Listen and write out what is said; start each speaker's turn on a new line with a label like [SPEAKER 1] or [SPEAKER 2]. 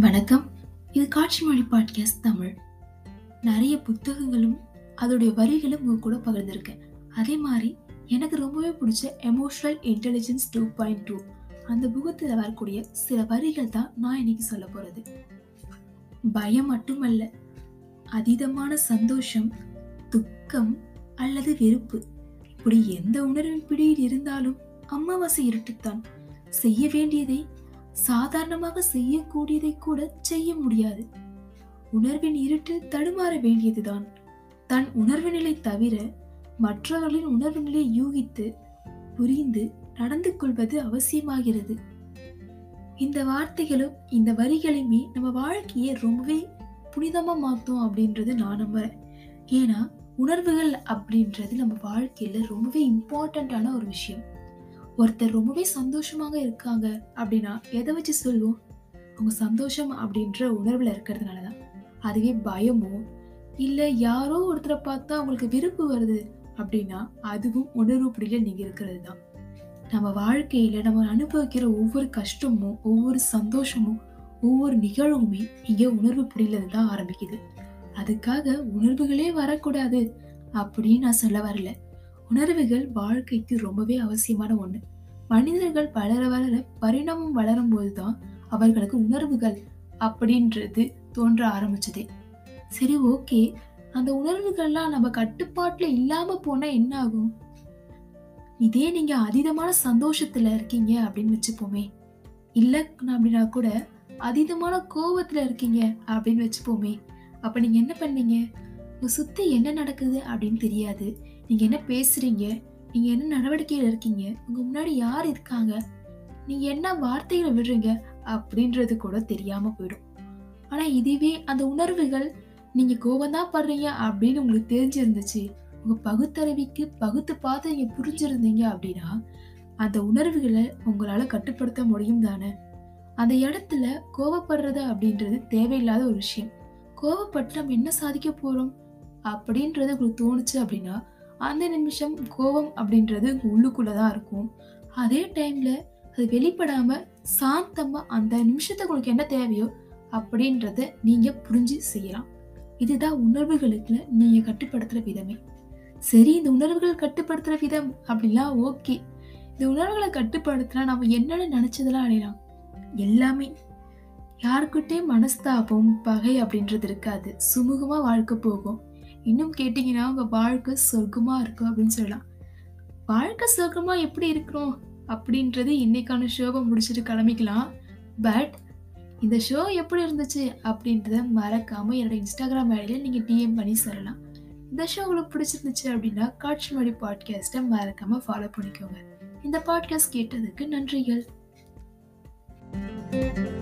[SPEAKER 1] வணக்கம். இது காட்சி மொழி பாட்காஸ்ட் தமிழ். நிறைய புத்தகங்களும் அதோடைய வரிகளும் உங்க கூட பகிர்ந்திருக்கேன். அதே மாதிரி எனக்கு ரொம்பவே பிடிச்ச emotional intelligence two point two அந்த புகத்தில் வரக்கூடிய சில வரிகள் தான் நான் இன்னைக்கு சொல்ல போகிறது பயம் மட்டுமல்ல அதீதமான சந்தோஷம் துக்கம் அல்லது வெறுப்பு. இப்படி எந்த உணர்வின் பிடியில் இருந்தாலும் அமாவாசை இருட்டுத்தான். செய்ய வேண்டியதை சாதாரணமாக செய்யக்கூடியதை கூட செய்ய முடியாது. உணர்வின் இருட்டு தடுமாற வேண்டியதுதான். தன் உணர்வு நிலை தவிர மற்றவர்களின் உணர்வு நிலை யூகித்து புரிந்து நடந்து கொள்வது அவசியமாகிறது. இந்த வார்த்தைகளும் இந்த வரிகளையுமே நம்ம வாழ்க்கையை ரொம்பவே புனிதமாக மாத்தோம் அப்படின்றது நான் நம்புறேன். ஏன்னா உணர்வுகள் அப்படின்றது நம்ம வாழ்க்கையில் ரொம்பவே இம்பார்ட்டண்ட்டான ஒரு விஷயம். ஒருத்தர் ரொம்பவே சந்தோஷமாக இருக்காங்க அப்படின்னா எதை வச்சு சொல்லுவோம்? அவங்க சந்தோஷம் அப்படின்ற உணர்வில் இருக்கிறதுனால தான் அதுவே பயமோ இல்லை யாரோ ஒருத்தரை பார்த்தா அவங்களுக்கு விருப்பு வருது அப்படின்னா அதுவும் உணர்வு பிடியில நீங்கள் இருக்கிறது தான் நம்ம வாழ்க்கையில் நம்ம அனுபவிக்கிற ஒவ்வொரு கஷ்டமும் ஒவ்வொரு சந்தோஷமும் ஒவ்வொரு நிகழ்வுமே இங்கே உணர்வு பிடியில தான் ஆரம்பிக்குது. அதுக்காக உணர்வுகளே வரக்கூடாது அப்படின்னு நான் சொல்ல வரல. உணர்வுகள் வாழ்க்கைக்கு ரொம்பவே அவசியமான ஒன்று மனிதர்கள் வளர வளர பரிணாமம் வளரும் போதுதான் அவர்களுக்கு உணர்வுகள் அப்படின்றது தோன்ற ஆரம்பிச்சதே. சரி ஓகே. அந்த உணர்வுகள்லாம் நம்ம கட்டுப்பாட்டில் இல்லாம போனா என்ன ஆகும்? இதே நீங்க அதீதமான சந்தோஷத்துல இருக்கீங்க அப்படின்னு வச்சுப்போமே. இல்லை அப்படின்னா கூட அதீதமான கோபத்துல இருக்கீங்க அப்படின்னு வச்சுப்போமே. அப்ப நீங்க என்ன பண்ணீங்க? உங்க சுத்தி என்ன நடக்குது அப்படின்னு தெரியாது. நீங்க என்ன பேசுறீங்க? நீங்க என்ன நடவடிக்கையில் இருக்கீங்க? உங்க முன்னாடி யார் இருக்காங்க? நீங்க என்ன வார்த்தைகளை விடுறீங்க? அப்படின்றது கூட தெரியாம போயிடும். ஆனா இதுவே அந்த உணர்வுகள் நீங்க கோபந்தான் படுறீங்க அப்படின்னு உங்களுக்கு தெரிஞ்சிருந்துச்சு உங்க பகுத்தறிவிக்கு பகுத்து பார்த்து நீங்க புரிஞ்சிருந்தீங்க அப்படின்னா அந்த உணர்வுகளை உங்களால கட்டுப்படுத்த முடியும் தானே. அந்த இடத்துல கோவப்படுறது அப்படின்றது தேவையில்லாத ஒரு விஷயம். கோவப்பட்டு நம்ம என்ன சாதிக்க போறோம்? அப்படின்றது உங்களுக்கு தோணுச்சு அப்படின்னா அந்த நிமிஷம் கோபம் அப்படின்றது உள்ளுக்குள்ளே தான் இருக்கும். அதே டைமில் அது வெளிப்படாமல் சாந்தமாக அந்த நிமிஷத்துக்கு உங்களுக்கு என்ன தேவையோ அப்படின்றத நீங்கள் புரிஞ்சு செய்யலாம். இதுதான் உணர்வுகளுக்கு நீங்கள் கட்டுப்படுத்துகிற விதமே. சரி இந்த உணர்வுகள் கட்டுப்படுத்துகிற விதம் அப்படிலாம் ஓகே இந்த உணர்வுகளை கட்டுப்படுத்தினா நம்ம என்னென்ன நினச்சதெல்லாம் அடையலாம். எல்லாமே. யாருக்கிட்டே மனஸ்தாபம் பகை அப்படின்றது இருக்காது. சுமூகமாக வாழ்க்கை போகும். இன்னும் கேட்டிங்கன்னா உங்கள் வாழ்க்கை சொர்க்கமாக இருக்கும் அப்படின்னு சொல்லலாம். வாழ்க்கை சொர்க்கமாக எப்படி இருக்கிறோம்? அப்படின்றது இன்னைக்கான ஷோவை முடிச்சுட்டு கிளம்பிக்கலாம். பட் இந்த ஷோ எப்படி இருந்துச்சு அப்படின்றத மறக்காமல் என்னோடய இன்ஸ்டாகிராம் ஐடியில் நீங்கள் டிஎம் பண்ணி சொல்லலாம். இந்த ஷோ உங்களுக்கு பிடிச்சிருந்துச்சு அப்படின்னா காட்சி மொழி பாட்காஸ்ட்டை மறக்காமல் ஃபாலோ பண்ணிக்கோங்க. இந்த பாட்காஸ்ட் கேட்டதுக்கு நன்றிகள். thank you